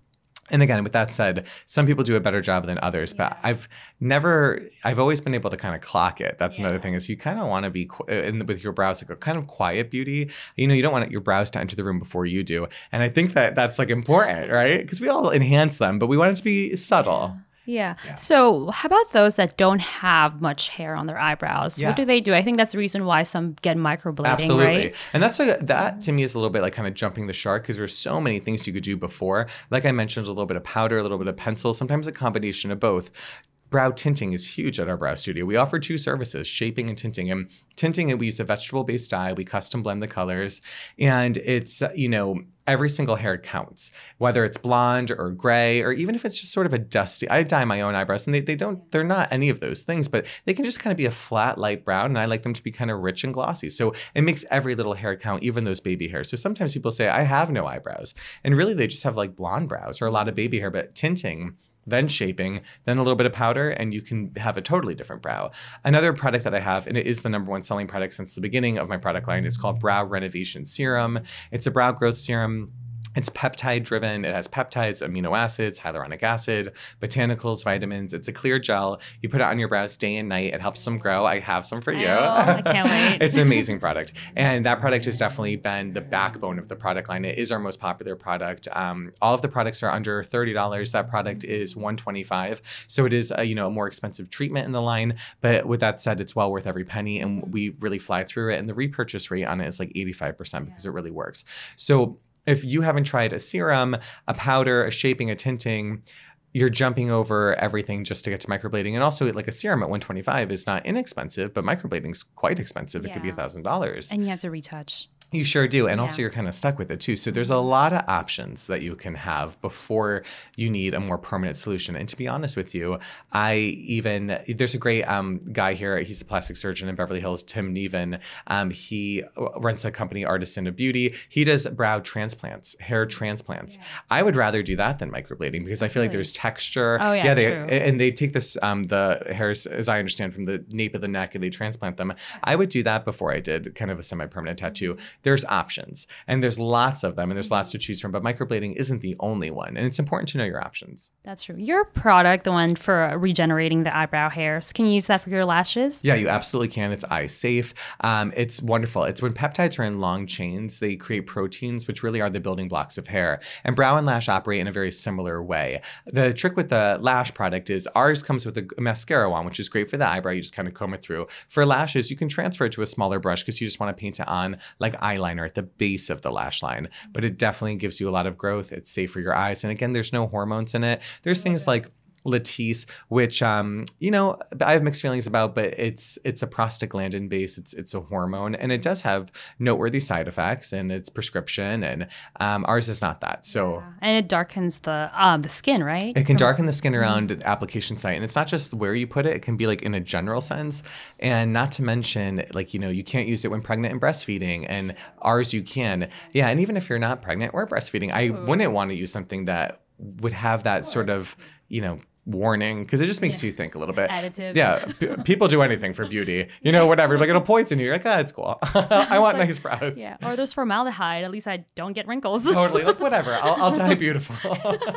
and again with that said some people do a better job than others yeah. but i've never i've always been able to kind of clock it that's yeah. another thing is you kind of want to be uh, in, with your brows like a kind of quiet beauty you know you don't want your brows to enter the room before you do and i think that that's like important right because we all enhance them but we want it to be subtle yeah. Yeah. yeah. So, how about those that don't have much hair on their eyebrows? Yeah. What do they do? I think that's the reason why some get microblading, Absolutely. right? And that's a, that to me is a little bit like kind of jumping the shark because there's so many things you could do before. Like I mentioned, a little bit of powder, a little bit of pencil, sometimes a combination of both brow tinting is huge at our brow studio. We offer two services, shaping and tinting. And tinting, we use a vegetable-based dye. We custom blend the colors. And it's, uh, you know, every single hair counts, whether it's blonde or gray, or even if it's just sort of a dusty. I dye my own eyebrows and they, they don't, they're not any of those things, but they can just kind of be a flat, light brown. And I like them to be kind of rich and glossy. So it makes every little hair count, even those baby hairs. So sometimes people say, I have no eyebrows. And really they just have like blonde brows or a lot of baby hair, but tinting then shaping, then a little bit of powder, and you can have a totally different brow. Another product that I have, and it is the number one selling product since the beginning of my product line, is called Brow Renovation Serum. It's a brow growth serum it's peptide driven. It has peptides, amino acids, hyaluronic acid, botanicals, vitamins. It's a clear gel. You put it on your brows day and night. It helps them grow. I have some for you. Oh, I can't wait. it's an amazing product. And that product has definitely been the backbone of the product line. It is our most popular product. Um, all of the products are under $30. That product is 125 So it is a, you know, a more expensive treatment in the line. But with that said, it's well worth every penny. And we really fly through it. And the repurchase rate on it is like 85% because it really works. So if you haven't tried a serum, a powder, a shaping, a tinting, you're jumping over everything just to get to microblading. And also, like a serum at 125 is not inexpensive, but microblading is quite expensive. Yeah. It could be a thousand dollars. And you have to retouch. You sure do. And yeah. also, you're kind of stuck with it too. So, there's a lot of options that you can have before you need a more permanent solution. And to be honest with you, I even, there's a great um, guy here. He's a plastic surgeon in Beverly Hills, Tim Neavin. Um, he runs a company, Artisan of Beauty. He does brow transplants, hair transplants. Yeah. I would rather do that than microblading because I feel really? like there's texture. Oh, yeah. Yeah. They, true. And they take this, um, the hairs, as I understand, from the nape of the neck and they transplant them. I would do that before I did kind of a semi permanent tattoo there's options and there's lots of them and there's lots to choose from, but microblading isn't the only one. And it's important to know your options. That's true. Your product, the one for regenerating the eyebrow hairs, can you use that for your lashes? Yeah, you absolutely can. It's eye safe. Um, it's wonderful. It's when peptides are in long chains, they create proteins, which really are the building blocks of hair. And brow and lash operate in a very similar way. The trick with the lash product is ours comes with a mascara wand, which is great for the eyebrow. You just kind of comb it through. For lashes, you can transfer it to a smaller brush because you just want to paint it on like eyeliner at the base of the lash line. But it mm-hmm. definitely gives you a lot of growth. It's safe for your eyes. And again, there's no hormones in it. There's things like Latisse, which um, you know I have mixed feelings about, but it's it's a prostaglandin base. It's it's a hormone, and it does have noteworthy side effects, and it's prescription, and um, ours is not that. So yeah. and it darkens the um, the skin, right? It can darken the skin around mm-hmm. the application site, and it's not just where you put it. It can be like in a general sense, and not to mention like you know you can't use it when pregnant and breastfeeding, and ours you can. Yeah, and even if you're not pregnant or breastfeeding, I Ooh. wouldn't want to use something that would have that of sort of you know warning because it just makes yeah. you think a little bit. Additives. Yeah, p- people do anything for beauty. You know, whatever. Like it'll poison you. You're like, ah, it's cool. I want like, nice brows. Yeah. Or there's formaldehyde. At least I don't get wrinkles. totally. Like whatever. I'll, I'll die beautiful.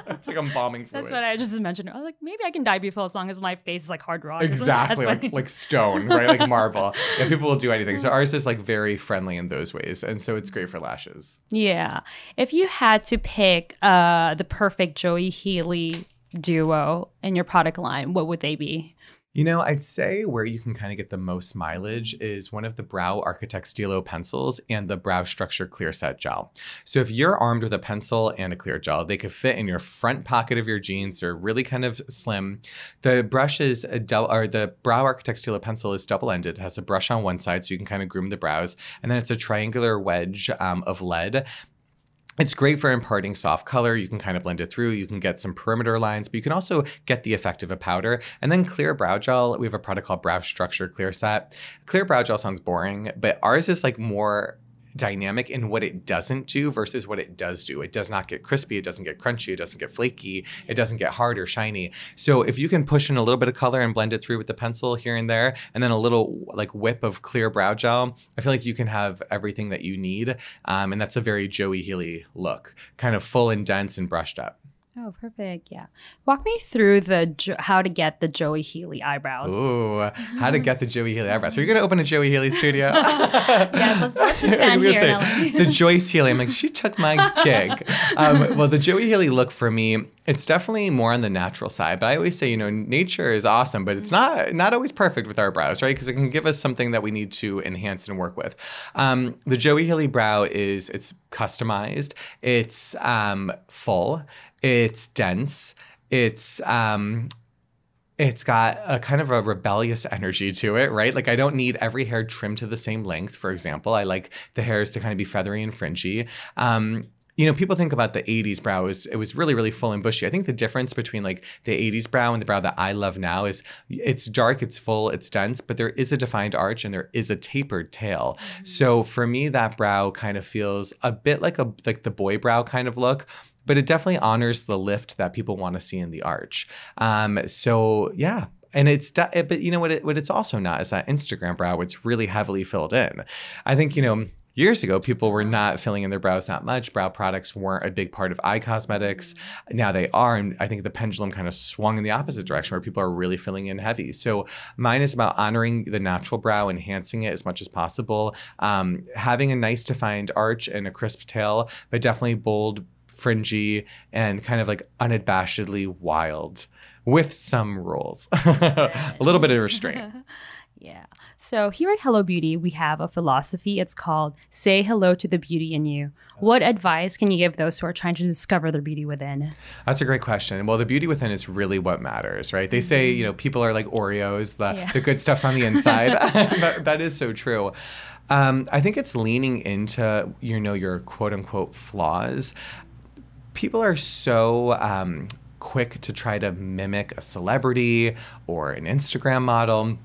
it's like embalming fluid. That's what I just mentioned. I was like, maybe I can die beautiful as long as my face is like hard rock. Exactly. like, like stone, right? Like marble. Yeah, people will do anything. So ours is like very friendly in those ways, and so it's great for lashes. Yeah. If you had to pick uh the perfect Joey Healy duo in your product line, what would they be? You know, I'd say where you can kind of get the most mileage is one of the Brow Architect Stilo pencils and the Brow Structure Clear Set Gel. So if you're armed with a pencil and a clear gel, they could fit in your front pocket of your jeans. They're really kind of slim. The brush is a double, or the Brow Architect Stilo pencil is double-ended. It has a brush on one side so you can kind of groom the brows, and then it's a triangular wedge um, of lead it's great for imparting soft color. You can kind of blend it through. You can get some perimeter lines, but you can also get the effect of a powder. And then clear brow gel. We have a product called Brow Structure Clear Set. Clear brow gel sounds boring, but ours is like more dynamic in what it doesn't do versus what it does do. It does not get crispy, it doesn't get crunchy, it doesn't get flaky, it doesn't get hard or shiny. So if you can push in a little bit of color and blend it through with the pencil here and there, and then a little like whip of clear brow gel, I feel like you can have everything that you need. Um, and that's a very Joey Healy look, kind of full and dense and brushed up. Oh, perfect. Yeah. Walk me through the jo- how to get the Joey Healy eyebrows. Ooh, how to get the Joey Healy eyebrows. So you're going to open a Joey Healy studio? yeah, let's, let's expand here. Say, the Joyce Healy. I'm like, she took my gig. Um, well, the Joey Healy look for me, it's definitely more on the natural side. But I always say, you know, nature is awesome, but it's not not always perfect with our brows, right? Because it can give us something that we need to enhance and work with. Um, the Joey Healy brow is it's customized. It's um, full. It's dense. It's um, it's got a kind of a rebellious energy to it, right? Like I don't need every hair trimmed to the same length, for example. I like the hairs to kind of be feathery and fringy. Um, you know, people think about the 80s brow as it was really, really full and bushy. I think the difference between like the 80s brow and the brow that I love now is it's dark, it's full, it's dense, but there is a defined arch and there is a tapered tail. Mm-hmm. So for me, that brow kind of feels a bit like a like the boy brow kind of look but it definitely honors the lift that people want to see in the arch. Um, so yeah, and it's but you know what it, what it's also not is that Instagram brow it's really heavily filled in. I think you know years ago people were not filling in their brows that much. Brow products weren't a big part of eye cosmetics. Now they are and I think the pendulum kind of swung in the opposite direction where people are really filling in heavy. So mine is about honoring the natural brow, enhancing it as much as possible, um, having a nice defined arch and a crisp tail, but definitely bold fringy and kind of like unabashedly wild with some rules, a little bit of restraint. yeah. So here at Hello Beauty, we have a philosophy. It's called Say Hello to the Beauty in You. What advice can you give those who are trying to discover their beauty within? That's a great question. Well, the beauty within is really what matters, right? They say, you know, people are like Oreos, the, yeah. the good stuff's on the inside. that, that is so true. Um, I think it's leaning into, you know, your quote unquote flaws people are so um, quick to try to mimic a celebrity or an Instagram model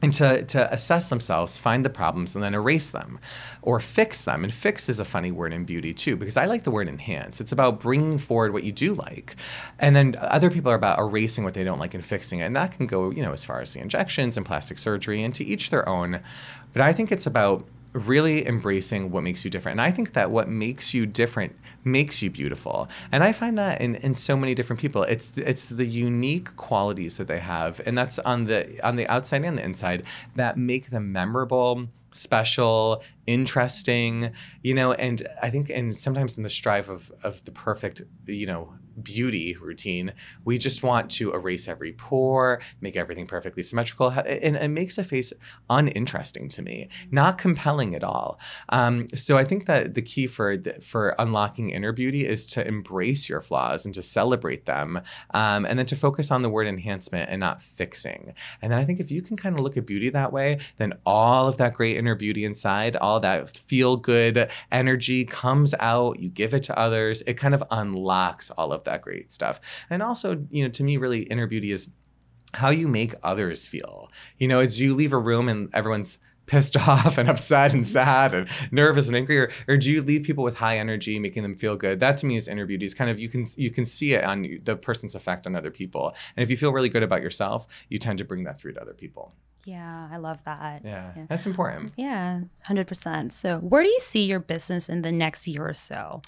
and to, to assess themselves, find the problems, and then erase them or fix them. And fix is a funny word in beauty too, because I like the word enhance. It's about bringing forward what you do like. And then other people are about erasing what they don't like and fixing it. And that can go, you know, as far as the injections and plastic surgery and to each their own. But I think it's about really embracing what makes you different. And I think that what makes you different makes you beautiful. And I find that in, in so many different people. It's it's the unique qualities that they have, and that's on the on the outside and the inside that make them memorable special, interesting, you know, and I think and sometimes in the strive of of the perfect, you know, beauty routine, we just want to erase every pore, make everything perfectly symmetrical, and it makes a face uninteresting to me, not compelling at all. Um, so I think that the key for for unlocking inner beauty is to embrace your flaws and to celebrate them, um, and then to focus on the word enhancement and not fixing. And then I think if you can kind of look at beauty that way, then all of that great inner beauty inside, all that feel good energy comes out. You give it to others. It kind of unlocks all of that great stuff. And also, you know, to me, really, inner beauty is how you make others feel. You know, it's you leave a room and everyone's pissed off and upset and sad and nervous and angry or, or do you leave people with high energy making them feel good that to me is inner beauty is kind of you can you can see it on the person's effect on other people and if you feel really good about yourself you tend to bring that through to other people yeah, I love that. Yeah, yeah, that's important. Yeah, 100%. So, where do you see your business in the next year or so?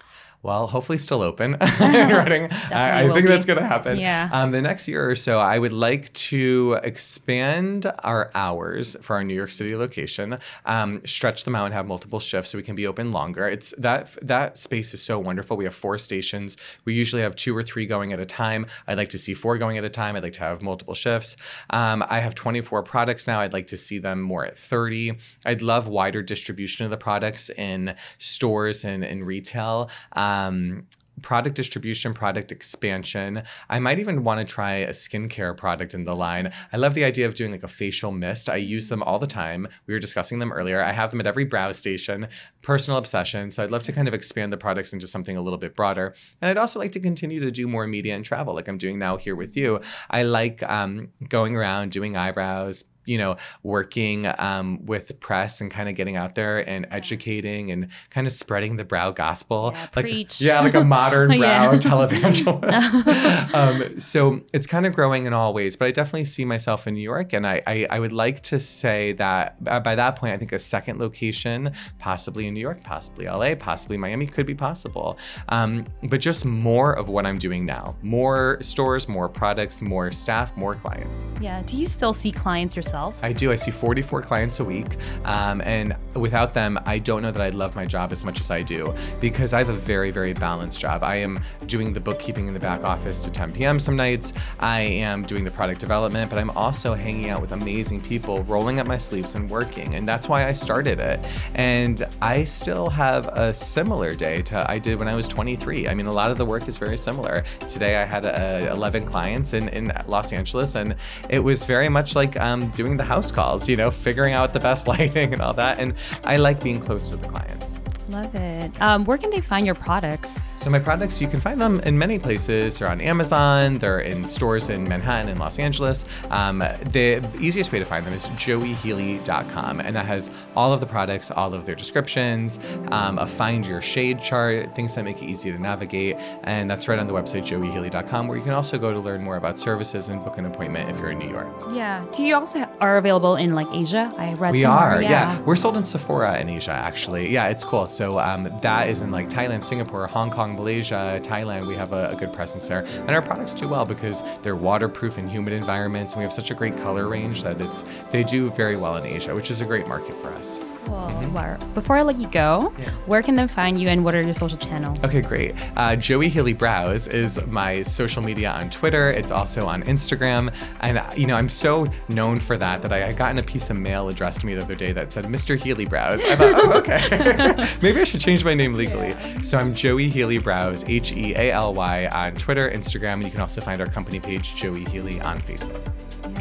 Well, hopefully still open running. I, I think be. that's going to happen. Yeah. Um, the next year or so, I would like to expand our hours for our New York City location, um, stretch them out and have multiple shifts so we can be open longer. It's that that space is so wonderful. We have four stations. We usually have two or three going at a time. I'd like to see four going at a time. I'd like to have multiple shifts. Um, I have 24 products now. I'd like to see them more at 30. I'd love wider distribution of the products in stores and in retail. Um, um, product distribution, product expansion. I might even want to try a skincare product in the line. I love the idea of doing like a facial mist. I use them all the time. We were discussing them earlier. I have them at every brow station. Personal obsession. So I'd love to kind of expand the products into something a little bit broader. And I'd also like to continue to do more media and travel like I'm doing now here with you. I like um, going around doing eyebrows, you know, working um, with press and kind of getting out there and educating and kind of spreading the brow gospel. Yeah, like, preach. Yeah, like a modern brow televangelist. um, so it's kind of growing in all ways, but I definitely see myself in New York. And I, I, I would like to say that by that point, I think a second location, possibly in New York, possibly LA, possibly Miami, could be possible. Um, but just more of what I'm doing now more stores, more products, more staff, more clients. Yeah. Do you still see clients yourself? Yourself? I do. I see 44 clients a week. Um, and without them, I don't know that I'd love my job as much as I do because I have a very, very balanced job. I am doing the bookkeeping in the back office to 10 p.m. some nights. I am doing the product development, but I'm also hanging out with amazing people, rolling up my sleeves and working. And that's why I started it. And I still have a similar day to I did when I was 23. I mean, a lot of the work is very similar. Today I had uh, 11 clients in, in Los Angeles, and it was very much like um, doing doing the house calls, you know, figuring out the best lighting and all that. And I like being close to the clients. Love it. Um, where can they find your products? So my products, you can find them in many places. They're on Amazon. They're in stores in Manhattan and Los Angeles. Um, the easiest way to find them is joeyhealy.com, and that has all of the products, all of their descriptions, um, a find your shade chart, things that make it easy to navigate, and that's right on the website joeyhealy.com, where you can also go to learn more about services and book an appointment if you're in New York. Yeah. Do you also are available in like Asia? I read. We are. Yeah. yeah. We're sold in Sephora in Asia, actually. Yeah, it's cool. So um, that is in like Thailand, Singapore, Hong Kong, Malaysia, Thailand. We have a, a, good presence there, and our products do well because they're waterproof in humid environments. And we have such a great color range that it's they do very well in Asia, which is a great market for us. Cool. Mm-hmm. Before I let you go, yeah. where can they find you and what are your social channels? Okay, great. Uh, Joey Healy Brows is my social media on Twitter. It's also on Instagram. And, you know, I'm so known for that that I had gotten a piece of mail addressed to me the other day that said Mr. Healy Brows. I thought, oh, okay. Maybe I should change my name legally. Yeah. So I'm Joey Healy Brows, H E A L Y, on Twitter, Instagram. And you can also find our company page, Joey Healy, on Facebook.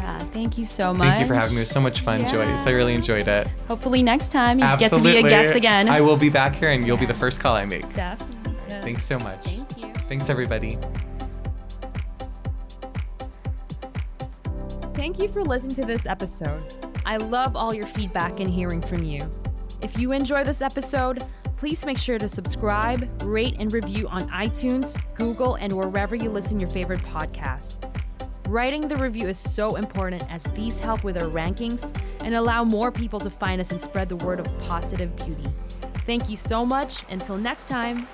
Yeah, thank you so much. Thank you for having me. It was so much fun, yeah. Joyce. I really enjoyed it. Hopefully next time you Absolutely. get to be a guest again. I will be back here and you'll be the first call I make. Definitely. Yeah. Thanks so much. Thank you. Thanks everybody. Thank you for listening to this episode. I love all your feedback and hearing from you. If you enjoy this episode, please make sure to subscribe, rate, and review on iTunes, Google, and wherever you listen your favorite podcasts. Writing the review is so important as these help with our rankings and allow more people to find us and spread the word of positive beauty. Thank you so much. Until next time.